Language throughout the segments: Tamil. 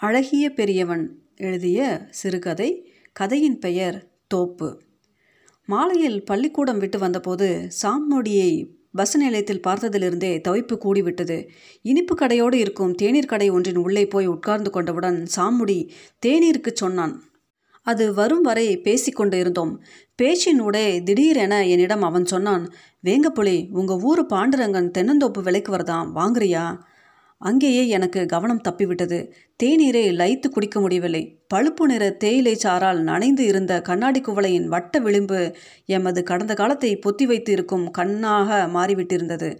அழகிய பெரியவன் எழுதிய சிறுகதை கதையின் பெயர் தோப்பு. மாலையில் பள்ளிக்கூடம் விட்டு வந்தபோது சாம்மொடியை பஸ் நிலையத்தில் பார்த்ததிலிருந்தே தவிப்பு கூடிவிட்டது. இனிப்பு கடையோடு இருக்கும் தேநீர் கடை ஒன்றின் உள்ளே போய் உட்கார்ந்து கொண்டவுடன் சாமுடி தேநீருக்கு சொன்னான். அது வரும் வரை பேசிக்கொண்டு இருந்தோம். பேச்சினூடே திடீரென என்னிடம் அவன் சொன்னான் வேங்கப்புலி உங்கள் ஊர் பாண்டுரங்கன் தென்னந்தோப்பு விலைக்கு வரதான் வாங்குறியா? அங்கேயே எனக்கு கவனம் தப்பிவிட்டது. தேநீரை லைத்து குடிக்க முடியவில்லை. பழுப்பு நிற தேயிலை சாரால் நனைந்து இருந்த கண்ணாடி குவளையின் வட்ட விளிம்பு எமது கடந்த காலத்தை பொத்தி வைத்து இருக்கும் கண்ணாக மாறிவிட்டிருந்தது.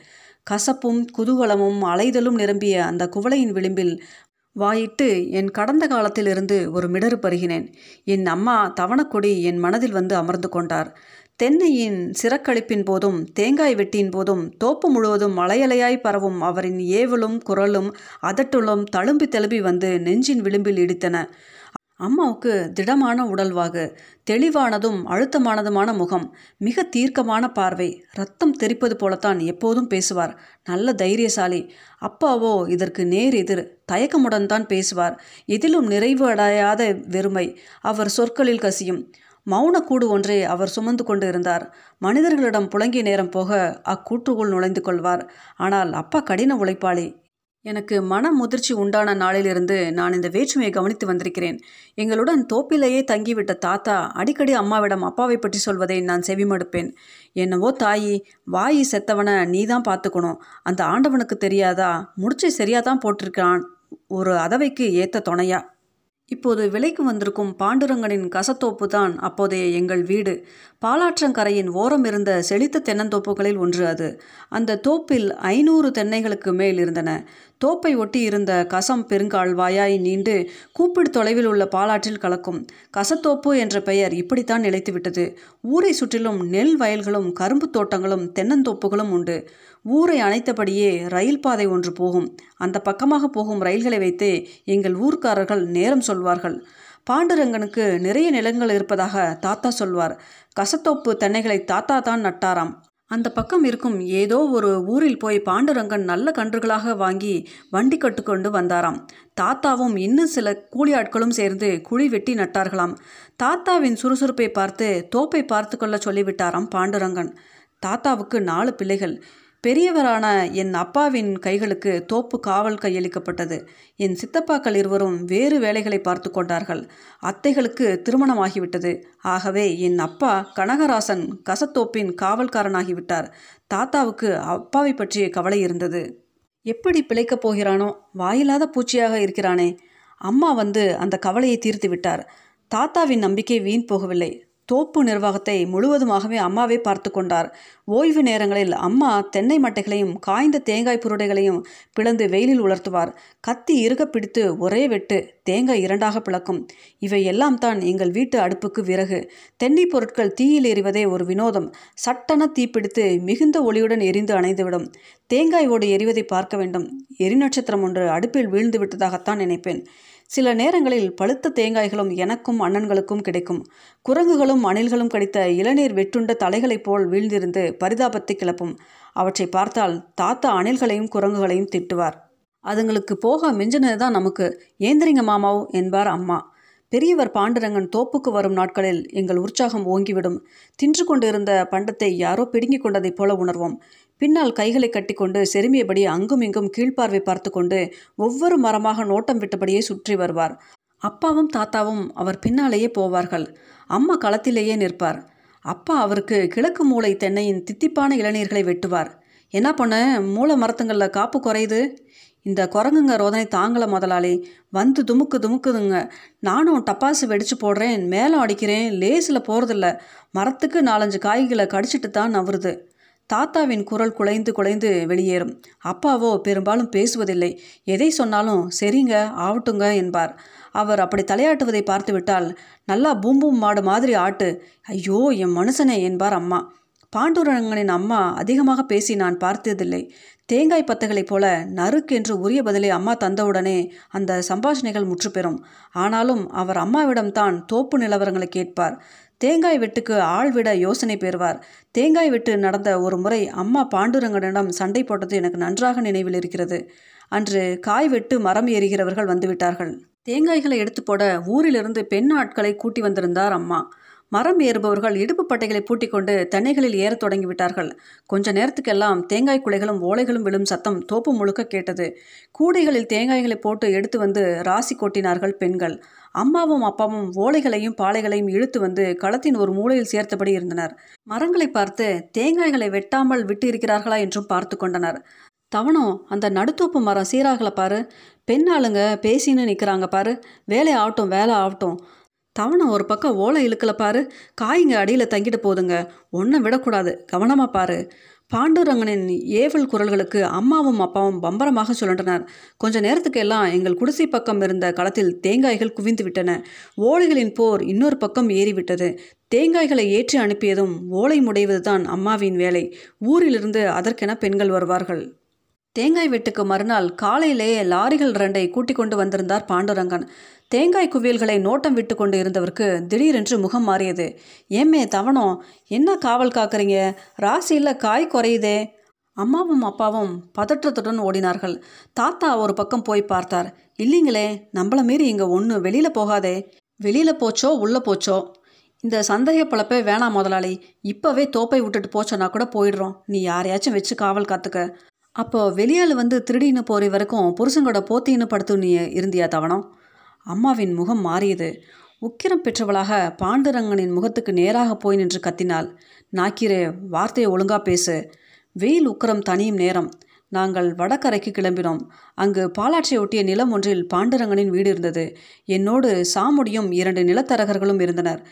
கசப்பும் குதூகலமும் அலைதலும் நிரம்பிய அந்த குவளையின் விளிம்பில் வாயிட்டு என் கடந்த காலத்திலிருந்து ஒரு மிடறு பருகினேன். என் அம்மா தவணக்கொடி என் மனதில் வந்து அமர்ந்து கொண்டார். தென்னையின் சிறக்களிப்பின் போதும் தேங்காய் வெட்டியின் போதும் தோப்பு முழுவதும் மலையலையாய் பரவும் அவரின் ஏவலும் குரலும் அதட்டுளும் தழும்பி தழும்பி வந்து நெஞ்சின் விளிம்பில் இடித்தன. அம்மாவுக்கு திடமான உடல்வாகு. தெளிவானதும் அழுத்தமானதுமான முகம். மிக தீர்க்கமான பார்வை. ரத்தம் தெரிப்பது போலத்தான் எப்போதும் பேசுவார். நல்ல தைரியசாலி. அப்பாவோ இதற்கு நேர் எதிர். தயக்கமுடன் தான் பேசுவார். எதிலும் நிறைவு அடையாத வெறுமை. அவர் சொற்களில் கசியும். மௌனக்கூடு ஒன்றே அவர் சுமந்து கொண்டு இருந்தார் மனிதர்களிடம் புழங்கிய நேரம் போக அக்கூற்றுக்குள் நுழைந்து கொள்வார். ஆனால் அப்பா கடின உழைப்பாளி. எனக்கு மன முதிர்ச்சி உண்டான நாளிலிருந்து நான் இந்த வேற்றுமையை கவனித்து வந்திருக்கிறேன். எங்களுடன் தோப்பிலேயே தங்கிவிட்ட தாத்தா அடிக்கடி அம்மாவிடம் அப்பாவை பற்றி சொல்வதை நான் செவிமடுப்பேன் என்னவோ தாயி வாயி செத்தவனை நீ தான் பார்த்துக்கணும். அந்த ஆண்டவனுக்கு தெரியாதா? முடிச்சு சரியாக தான் போட்டிருக்கான். ஒரு அதவைக்கு ஏத்த துணையா? இப்போது விலைக்கு வந்திருக்கும் பாண்டுரங்கனின் கசத்தோப்பு தான் அப்போதைய எங்கள் வீடு. பாலாற்றங்கரையின் ஓரம் இருந்த செழித்த தென்னந்தோப்புகளில் ஒன்று அது. அந்த தோப்பில் ஐநூறு தென்னைகளுக்கு மேல் இருந்தன. தோப்பை ஒட்டி இருந்த கசம் பெருங்கால் வாயாய் நீண்டு கூப்பிடு தொலைவில் உள்ள பாலாற்றில் கலக்கும். கசத்தோப்பு என்ற பெயர் இப்படித்தான் நிலைத்துவிட்டது. ஊரை சுற்றிலும் நெல் வயல்களும் கரும்பு தோட்டங்களும் தென்னந்தோப்புகளும் உண்டு. ஊரை அணைத்தபடியே ரயில் பாதை ஒன்று போகும். அந்த பக்கமாக போகும் ரயில்களை வைத்தே எங்கள் ஊர்க்காரர்கள் நேரம் சொல்வார்கள். பாண்டுரங்கனுக்கு நிறைய நிலங்கள் இருப்பதாக தாத்தா சொல்வார். கசத்தோப்பு தென்னைகளை தாத்தா தான் நட்டாராம். அந்த பக்கம் இருக்கும் ஏதோ ஒரு ஊரில் போய் பாண்டுரங்கன் நல்ல கன்றுகளாக வாங்கி வண்டி கட்டுக்கொண்டு வந்தாராம். தாத்தாவும் இன்னும் சில கூலி ஆட்களும் சேர்ந்து குழி வெட்டி நட்டார்களாம். தாத்தாவின் சுறுசுறுப்பை பார்த்து தோப்பை பார்த்து கொள்ள சொல்லிவிட்டாராம் பாண்டுரங்கன். தாத்தாவுக்கு நாலு பிள்ளைகள். பெரியவரான என் அப்பாவின் கைகளுக்கு தோப்பு காவல் கையளிக்கப்பட்டது. என் சித்தப்பாக்கள் இருவரும் வேறு வேலைகளை பார்த்து கொண்டார்கள். அத்தைகளுக்கு திருமணமாகிவிட்டது. ஆகவே என் அப்பா கனகராசன் கசத்தோப்பின் காவல்காரனாகிவிட்டார். தாத்தாவுக்கு அப்பாவை பற்றிய கவலை இருந்தது. எப்படி பிழைக்கப் போகிறானோ? வாயில்லாத பூச்சியாக இருக்கிறானே? அம்மா வந்து அந்த கவலையை தீர்த்து விட்டார் தாத்தாவின் நம்பிக்கை வீண் போகவில்லை. தோப்பு நிர்வாகத்தை முழுவதுமாகவே அம்மாவே பார்த்து கொண்டார். ஓய்வு நேரங்களில் அம்மா தென்னை மட்டைகளையும் காய்ந்த தேங்காய் புருடைகளையும் பிளந்து வெயிலில் உலர்த்துவார். கத்தி இறுக பிடித்து ஒரே வெட்டு தேங்காய் இரண்டாக பிளக்கும். இவை எல்லாம் தான் எங்கள் வீட்டு அடுப்புக்கு விறகு. தென்னை பொருட்கள் தீயில் எறிவதே ஒரு வினோதம். சட்டென தீப்பிடித்து மிகுந்த ஒளியுடன் எரிந்து அணைந்துவிடும். தேங்காய் ஓடு எரிவதை பார்க்க வேண்டும். எரிநட்சத்திரம் ஒன்று அடுப்பில் வீழ்ந்து விட்டதாகத்தான் நினைப்பேன். சில நேரங்களில் பழுத்த தேங்காய்களும் எனக்கும் அண்ணன்களுக்கும் கிடைக்கும். குரங்குகளும் அணில்களும் கடித்த இளநீர் வெட்டுண்ட தலைகளைப் போல் வீழ்ந்திருந்து பரிதாபத்தை கிளப்பும். அவற்றை பார்த்தால் தாத்தா அணில்களையும் குரங்குகளையும் திட்டுவார். அதுங்களுக்கு போக மிஞ்சினது தான் நமக்கு. ஏந்திரிங்க மாமாவோ என்பார் அம்மா. பெரியவர் பாண்டுரங்கன் தோப்புக்கு வரும் நாட்களில் எங்கள் உற்சாகம் ஓங்கிவிடும். தின்று கொண்டிருந்த பண்டத்தை யாரோ பிடுங்கிக் கொண்டதைப் போல உணர்வோம். பின்னால் கைகளை கட்டிக்கொண்டு செருமியபடி அங்கும் இங்கும் கீழ்ப்பார்வை பார்த்து கொண்டு ஒவ்வொரு மரமாக நோட்டம் விட்டபடியே சுற்றி வருவார். அப்பாவும் தாத்தாவும் அவர் பின்னாலேயே போவார்கள். அம்மா களத்திலேயே நிற்பார். அப்பா அவருக்கு கிழக்கு மூளை தென்னையின் தித்திப்பான இளநீர்களை வெட்டுவார். என்ன பண்ண மூளை மரத்துங்களில் காப்பு குறையுது? இந்த குரங்குங்க ரோதனை தாங்கலை முதலாளி. வந்து துமுக்கு துமுக்குதுங்க. நானும் டப்பாசு வெடிச்சு போடுறேன். மேலும் அடிக்கிறேன். லேஸில் போகிறதில்ல மரத்துக்கு நாலஞ்சு காய்களை கடிச்சிட்டு தான் நவருது தாத்தாவின் குரல் குலைந்து குலைந்து வெளியேறும். அப்பாவோ பெரும்பாலும் பேசுவதில்லை. எதை சொன்னாலும் சரிங்க ஆவட்டுங்க என்பார். அவர் அப்படி தலையாட்டுவதை பார்த்துவிட்டால் நல்லா பூம்பும் மாடு மாதிரி ஆட்டு. ஐயோ என் மனுஷனே என்பார் அம்மா. பாண்டுரங்கனின் அம்மா அதிகமாக பேசி நான் பார்த்ததில்லை. தேங்காய் பத்தைகளைப் போல நறுக்கென்று உரிய பதிலை அம்மா தந்தவுடனே அந்த சம்பாஷணைகள் முற்றுப்பெறும். ஆனாலும் அவர் அம்மாவிடம்தான் தோப்பு நிலவரங்களை கேட்பார். தேங்காய் வெட்டுக்கு ஆள் விட யோசனை பெறுவார். தேங்காய் வெட்டு நடந்த ஒரு முறை அம்மா பாண்டுரங்கனிடம் சண்டை போட்டது எனக்கு நன்றாக நினைவில் இருக்கிறது. அன்று காய் வெட்டு மரம் ஏறுகிறவர்கள் வந்துவிட்டார்கள். தேங்காய்களை எடுத்து போட ஊரிலிருந்து பெண் ஆட்களை கூட்டி வந்திருந்தார் அம்மா. மரம் ஏறுபவர்கள் இடுப்பு பட்டைகளை பூட்டிக்கொண்டு தென்னைகளில் ஏறத் தொடங்கிவிட்டார்கள். கொஞ்ச நேரத்துக்கெல்லாம் தேங்காய் குலைகளும் ஓலைகளும் விழும் சத்தம் தோப்பு முழுக்க கேட்டது. கூடைகளில் தேங்காய்களை போட்டு எடுத்து வந்து ராசி கொட்டினார்கள் பெண்கள். அம்மாவும் அப்பாவும் ஓலைகளையும் பாலைகளையும் இழுத்து வந்து களத்தின் ஒரு மூலையில் சேர்த்தபடி இருந்தனர். மரங்களை பார்த்து தேங்காய்களை வெட்டாமல் விட்டு இருக்கிறார்களா என்றும் பார்த்து கொண்டனர். தவணம் அந்த நடுத்தோப்பு மரம் சீராகலை பாரு. பெண் ஆளுங்க பேசின்னு நிற்கிறாங்க பாரு. வேலை ஆகட்டும் வேலை ஆகட்டும். தவணம் ஒரு பக்கம் ஓலை இழுக்கலை பாரு. காய்ங்க அடியில் தங்கிட்டு போதுங்க ஒன்றை விடக்கூடாது. கவனமாக பாரு. பாண்டுரங்கனின் ஏவல் குரல்களுக்கு அம்மாவும் அப்பாவும் பம்பரமாக சுழன்றனர். கொஞ்ச நேரத்துக்கு எல்லாம் எங்கள் குடிசை பக்கம் இருந்த களத்தில் தேங்காய்கள் குவிந்து விட்டன ஓலைகளின் போர் இன்னொரு பக்கம் ஏறிவிட்டது. தேங்காய்களை ஏற்றி அனுப்பியதும் ஓலை முடைவதுதான் அம்மாவின் வேலை. ஊரிலிருந்து அதற்கென பெண்கள் வருவார்கள். தேங்காய் வெட்டுக்கு மறுநாள் காலையிலேயே லாரிகள் ரெண்டை கூட்டிக் கொண்டு வந்திருந்தார் பாண்டுரங்கன். தேங்காய் குவியல்களை நோட்டம் விட்டு கொண்டு இருந்தவருக்கு திடீரென்று முகம் மாறியது. ஏமே தவணம்? என்ன காவல் காக்குறீங்க? ராசியில் காய் குறையுதே. அம்மாவும் அப்பாவும் பதற்றத்துடன் ஓடினார்கள். தாத்தா ஒரு பக்கம் போய் பார்த்தார். இல்லைங்களே நம்மள மீறி இங்கே ஒன்று வெளியில் போகாதே. வெளியில் போச்சோ உள்ளே போச்சோ? இந்த சந்தேக பழப்பே வேணாம் முதலாளி. இப்போவே தோப்பை விட்டுட்டு போச்சோன்னா கூட போயிடுறோம். நீ யாரையாச்சும் வச்சு காவல் காத்துக்க. அப்போ வெளியால் வந்து திருடின்னு போகிற வரைக்கும் புருஷங்களோட போத்தின்னு படுத்து நீ இருந்தியா தவணம் அம்மாவின் முகம் மாறியது. உக்கிரம் பெற்றவளாக பாண்டுரங்கனின் முகத்துக்கு நேராக போய் நின்று கத்தினாள். நாக்கிரே வார்த்தையை ஒழுங்கா பேசு. வெயில் உக்கிரம் தனியும் நேரம். நாங்கள் வடக்கரைக்கு கிளம்பினோம். அங்கு பாலாற்றை ஒட்டிய நிலம் ஒன்றில் பாண்டுரங்கனின் வீடு இருந்தது. என்னோடு சாமுடியும் இரண்டு நிலத்தரகர்களும் இருந்தனர்.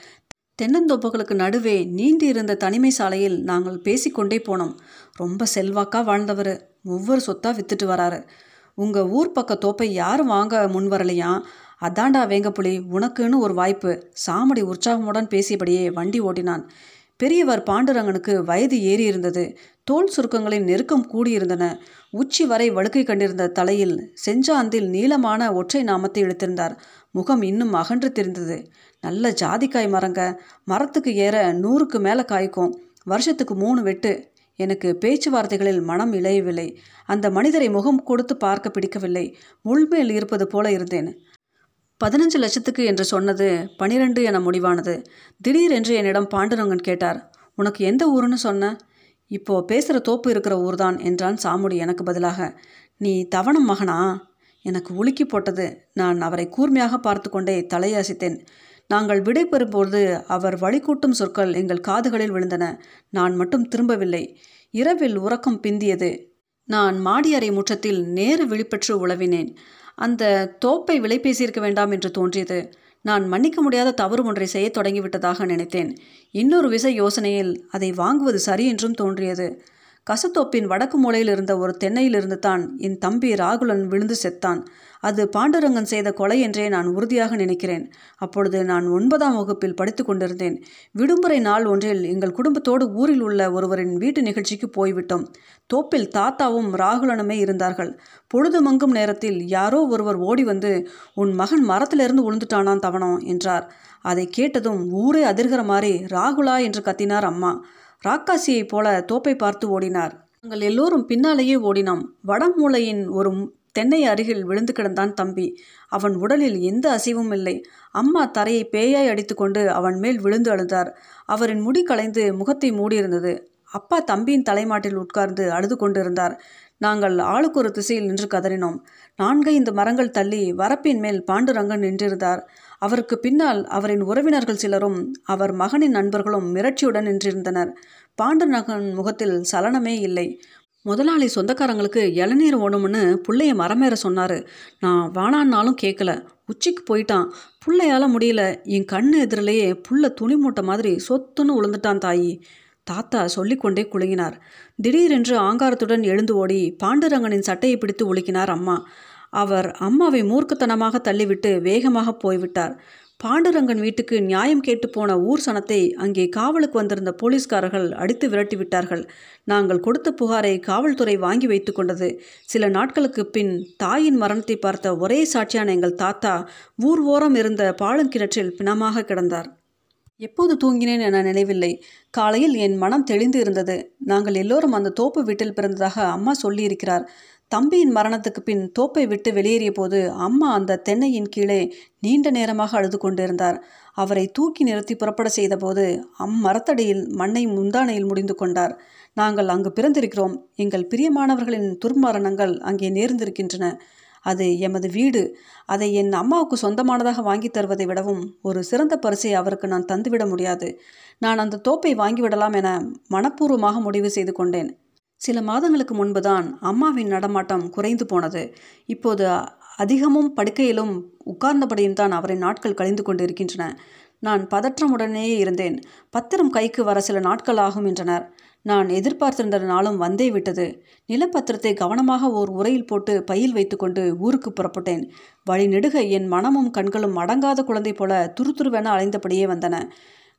தென்னந்தோப்புகளுக்கு நடுவே நீண்டு இருந்த தனிமை சாலையில் நாங்கள் பேசிக்கொண்டே போனோம். ரொம்ப செல்வாக்கா வாழ்ந்தவர். ஒவ்வொரு சொத்தா வித்துட்டு வராரு. உங்கள் ஊர் பக்க தோப்பை யாரும் வாங்க முன் வரலையா? அதாண்டா வேங்கப்புலி உனக்குன்னு ஒரு வாய்ப்பு. சாமடி உற்சாகமுடன் பேசியபடியே வண்டி ஓட்டினான். பெரியவர் பாண்டுரங்கனுக்கு வயது ஏறி இருந்தது தோல் சுருக்கங்களின் நெருக்கம் கூடியிருந்தன. உச்சி வரை வழுக்கை கண்டிருந்த தலையில் செஞ்சாந்தில் நீளமான ஒற்றை நாமத்தை எடுத்திருந்தார். முகம் இன்னும் அகன்று தெரிந்தது. நல்ல ஜாதிக்காய் மரங்க. மரத்துக்கு ஏற நூறுக்கு மேலே காய்க்கும். வருஷத்துக்கு மூணு வெட்டு. எனக்கு பேச்சுவார்த்தைகளில் மனம் இழையவில்லை அந்த மனிதரை முகம் கொடுத்து பார்க்க பிடிக்கவில்லை. முள்மேல் இருப்பது போல இருந்தேன். பதினஞ்சு லட்சத்துக்கு என்று சொன்னது பனிரெண்டு என முடிவானது. திடீரென்று என்னிடம் பாண்டுரங்கன் கேட்டார் உனக்கு எந்த ஊருன்னு சொன்ன? இப்போ பேசுகிற தோப்பு இருக்கிற ஊர்தான் என்றான் சாமுடி எனக்கு பதிலாக. நீ தவணம் மகனா? எனக்கு உலுக்கி போட்டது நான் அவரை கூர்மையாக பார்த்து கொண்டே தலையசித்தேன். நாங்கள் விடை பெறும்போது அவர் வழிகூட்டும் சொற்கள் எங்கள் காதுகளில் விழுந்தன. நான் மட்டும் திரும்பவில்லை. இரவில் உறக்கம் பிந்தியது. நான் மாடியறை முற்றத்தில் நேரு விழிப்பற்று உழவினேன். அந்த தோப்பை விலை பேசியிருக்க வேண்டாம் என்று தோன்றியது. நான் மன்னிக்க முடியாத தவறு ஒன்றை செய்யத் தொடங்கிவிட்டதாக நினைத்தேன். இன்னொரு விசை யோசனையில் அதை வாங்குவது சரி என்றும் தோன்றியது. கசத்தோப்பின் வடக்கு மூலையில் இருந்த ஒரு தென்னையிலிருந்து தான் என் தம்பி ராகுலன் விழுந்து செத்தான். அது பாண்டுரங்கன் செய்த கொலை என்றே நான் உறுதியாக நினைக்கிறேன். அப்பொழுது நான் ஒன்பதாம் வகுப்பில் படித்து கொண்டிருந்தேன். விடுமுறை நாள் ஒன்றில் எங்கள் குடும்பத்தோடு ஊரில் உள்ள ஒருவரின் வீட்டு நிகழ்ச்சிக்கு போய்விட்டோம். தோப்பில் தாத்தாவும் ராகுலனுமே இருந்தார்கள். பொழுது மங்கும் நேரத்தில் யாரோ ஒருவர் ஓடி வந்து உன் மகன் மரத்திலிருந்து உளுந்துட்டானான் தவணம் என்றார். அதை கேட்டதும் ஊரே அதிர்கிற மாதிரி ராகுலா என்று கத்தினார் அம்மா. ராக்காசியைப் போல தோப்பை பார்த்து ஓடினார். நாங்கள் எல்லோரும் பின்னாலேயே ஓடினோம். வடமூலையின் ஒரு தென்னை அருகில் விழுந்து கிடந்தான் தம்பி. அவன் உடலில் எந்த அசைவும் இல்லை. அம்மா தரையை பேயாய் அடித்துக்கொண்டு அவன் மேல் விழுந்து அழுந்தார் அவரின் முடி களைந்து முகத்தை மூடியிருந்தது. அப்பா தம்பியின் தலைமாட்டில் உட்கார்ந்து அழுது கொண்டிருந்தார். நாங்கள் ஆளுக்கு ஒரு திசையில் நின்று கதறினோம். நான்கை இந்த மரங்கள் தள்ளி வரப்பின் மேல் பாண்டுரங்கன் நின்றிருந்தார். அவருக்கு பின்னால் அவரின் உறவினர்கள் சிலரும் அவர் மகனின் நண்பர்களும் மிரட்சியுடன் நின்றிருந்தனர். பாண்டுரங்கன் முகத்தில் சலனமே இல்லை. முதலாளி சொந்தக்காரங்களுக்கு இளநீர் ஓணும்னு புள்ளைய மரமேற சொன்னார். நான் வானான்னாலும் கேட்கல உச்சிக்கு போயிட்டான். புள்ளையால் முடியல. என் கண்ணு எதிரிலேயே புள்ள துணி மூட்டை மாதிரி சொத்துன்னு உளுந்துட்டான் தாயி. தாத்தா சொல்லிக்கொண்டே குலுங்கினார். திடீரென்று ஆங்காரத்துடன் எழுந்து ஓடி பாண்டுரங்கனின் சட்டையை பிடித்து உலுக்கினார் அம்மா. அவர் அம்மாவை மூர்க்கத்தனமாக தள்ளிவிட்டு வேகமாக போய்விட்டார். பாண்டுரங்கன் வீட்டுக்கு நியாயம் கேட்டு போன ஊர் சனத்தை அங்கே காவலுக்கு வந்திருந்த போலீஸ்காரர்கள் அடித்து விரட்டி விட்டார்கள். நாங்கள் கொடுத்த புகாரை காவல்துறை வாங்கி வைத்து கொண்டது. சில நாட்களுக்கு பின் தாயின் மரணத்தை பார்த்த ஒரே சாட்சியான எங்கள் தாத்தா ஊர் ஓரம் இருந்த பாலங்கிணற்றில் பிணமாக கிடந்தார். எப்போது தூங்கினேன் என நினைவில்லை. காலையில் என் மனம் தெளிந்து இருந்தது. நாங்கள் எல்லோரும் அந்த தோப்பு வீட்டில் பிறந்ததாக அம்மா சொல்லியிருக்கிறார். தம்பியின் மரணத்துக்கு பின் தோப்பை விட்டு வெளியேறிய போது அம்மா அந்த தென்னையின் கீழே நீண்ட நேரமாக அழுது கொண்டிருந்தார். அவரை தூக்கி நிறுத்தி புறப்பட செய்தபோது அம்மரத்தடியில் மண்ணை முந்தானையில் முடிந்து கொண்டார். நாங்கள் அங்கு பிறந்திருக்கிறோம். எங்கள் பிரியமானவர்களின் துர்மரணங்கள் அங்கே நேர்ந்திருக்கின்றன. அது எமது வீடு. அதை என் அம்மாவுக்கு சொந்தமானதாக வாங்கி தருவதை விடவும் ஒரு சிறந்த பரிசை அவருக்கு நான் தந்துவிட முடியாது. நான் அந்த தோப்பை வாங்கிவிடலாம் என மனப்பூர்வமாக முடிவு செய்து கொண்டேன். சில மாதங்களுக்கு முன்புதான் அம்மாவின் நடமாட்டம் குறைந்து போனது. இப்போது அதிகமும் படுக்கையிலும் உட்கார்ந்தபடியும் தான் அவரின் நாட்கள் கழிந்து கொண்டிருக்கின்றன. நான் பதற்றமுடனேயே இருந்தேன். பத்திரம் கைக்கு வர சில நாட்கள் ஆகும் என்றனர். நான் எதிர்பார்த்திருந்த நாளும் வந்தே விட்டது. நிலப்பத்திரத்தை கவனமாக ஓர் உரையில் போட்டு பையில் வைத்துக்கொண்டு ஊருக்கு புறப்பட்டேன். வழி நெடுக என் மனமும் கண்களும் அடங்காத குழந்தை போல துருதுருவென அலைந்தபடியே வந்தன.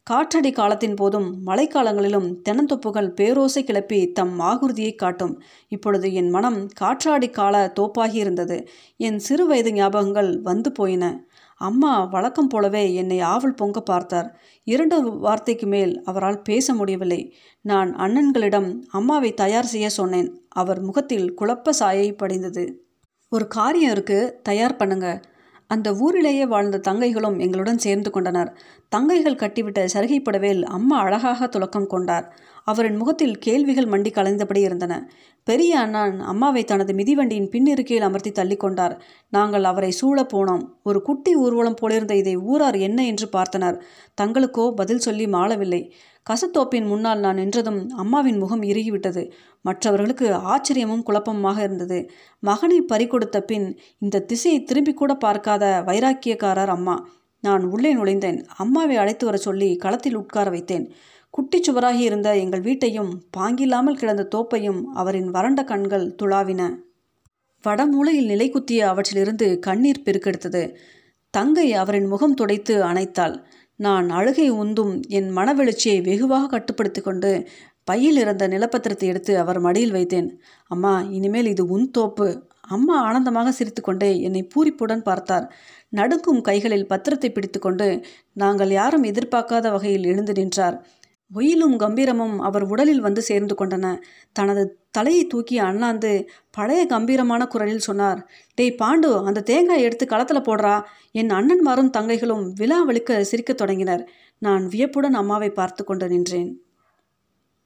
காற்றடி காலத்தின் போதும் மழைக்காலங்களிலும் தென்னந்தொப்புகள் பேரோசை கிளப்பி தம் ஆகுருதியை காட்டும். இப்பொழுது என் மனம் காற்றாடி கால தோப்பாகி இருந்தது என் சிறு வயது ஞாபகங்கள் வந்து போயின. அம்மா வழக்கம் போலவே என்னை ஆவல் பொங்க பார்த்தார். இரண்டு வார்த்தைக்கு மேல் அவரால் பேச முடியவில்லை. நான் அண்ணன்களிடம் அம்மாவை தயார் செய்ய சொன்னேன். அவர் முகத்தில் குழப்ப சாயை படிந்தது. ஒரு காரியம் இருக்கு. தயார் பண்ணுங்க. அந்த ஊரிலேயே வாழ்ந்த தங்கைகளும் எங்களுடன் சேர்ந்து கொண்டனர். தங்கைகள் கட்டிவிட்ட சருகை புடவையில் அம்மா அழகாக துலக்கம் கொண்டார். அவரின் முகத்தில் கேள்விகள் மண்டி கலைந்தபடி இருந்தன. பெரிய அண்ணன் அம்மாவை தனது மிதிவண்டியின் பின்னிருக்கையில் அமர்த்தி தள்ளிக்கொண்டார் நாங்கள் அவரை சூழ போனோம். ஒரு குட்டி ஊர்வலம் போலிருந்த இதை ஊரார் என்ன என்று பார்த்தனர். தங்களுக்கோ பதில் சொல்லி மாளவில்லை. கசத்தோப்பின் முன்னால் நான் நின்றதும் அம்மாவின் முகம் இறுகிவிட்டது. மற்றவர்களுக்கு ஆச்சரியமும் குழப்பமாக இருந்தது. மகனை பறிகொடுத்த பின் இந்த திசையை திரும்பி கூட பார்க்காத வைராக்கியக்காரர் அம்மா. நான் உள்ளே நுழைந்தேன். அம்மாவை அழைத்து வர சொல்லி களத்தில் உட்கார வைத்தேன். குட்டிச் சுவராகி இருந்த எங்கள் வீட்டையும் பாங்கில்லாமல் கிடந்த தோப்பையும் அவரின் வறண்ட கண்கள் துளாவின. வடமூலையில் நிலை குத்திய அவற்றிலிருந்து கண்ணீர் பெருக்கெடுத்தது. தங்கை அவரின் முகம் துடைத்து அணைத்தாள். நான் அழுகை உந்தும் என் மனவெழுச்சியை வெகுவாக கட்டுப்படுத்தி கொண்டு பையில் இருந்த நிலப்பத்திரத்தை எடுத்து அவர் மடியில் வைத்தேன். அம்மா இனிமேல் இது உன் தோப்பு. அம்மா ஆனந்தமாக சிரித்துக்கொண்டே என்னை பூரிப்புடன் பார்த்தார். நடுங்கும் கைகளில் பத்திரத்தை பிடித்துக்கொண்டு நாங்கள் யாரும் எதிர்பார்க்காத வகையில் எழுந்து நின்றார். ஒயிலும் கம்பீரமும் அவர் உடலில் வந்து சேர்ந்து கொண்டன. தனது தலையை தூக்கி அண்ணாந்து பழைய கம்பீரமான குரலில் சொன்னார் டேய் பாண்டு அந்த தேங்காய் எடுத்து களத்தில் போடுறா. என் அண்ணன்மாரும் தங்கைகளும் விழா வலிக்க சிரிக்கத் தொடங்கினர். நான் வியப்புடன் அம்மாவை பார்த்து கொண்டு நின்றேன்.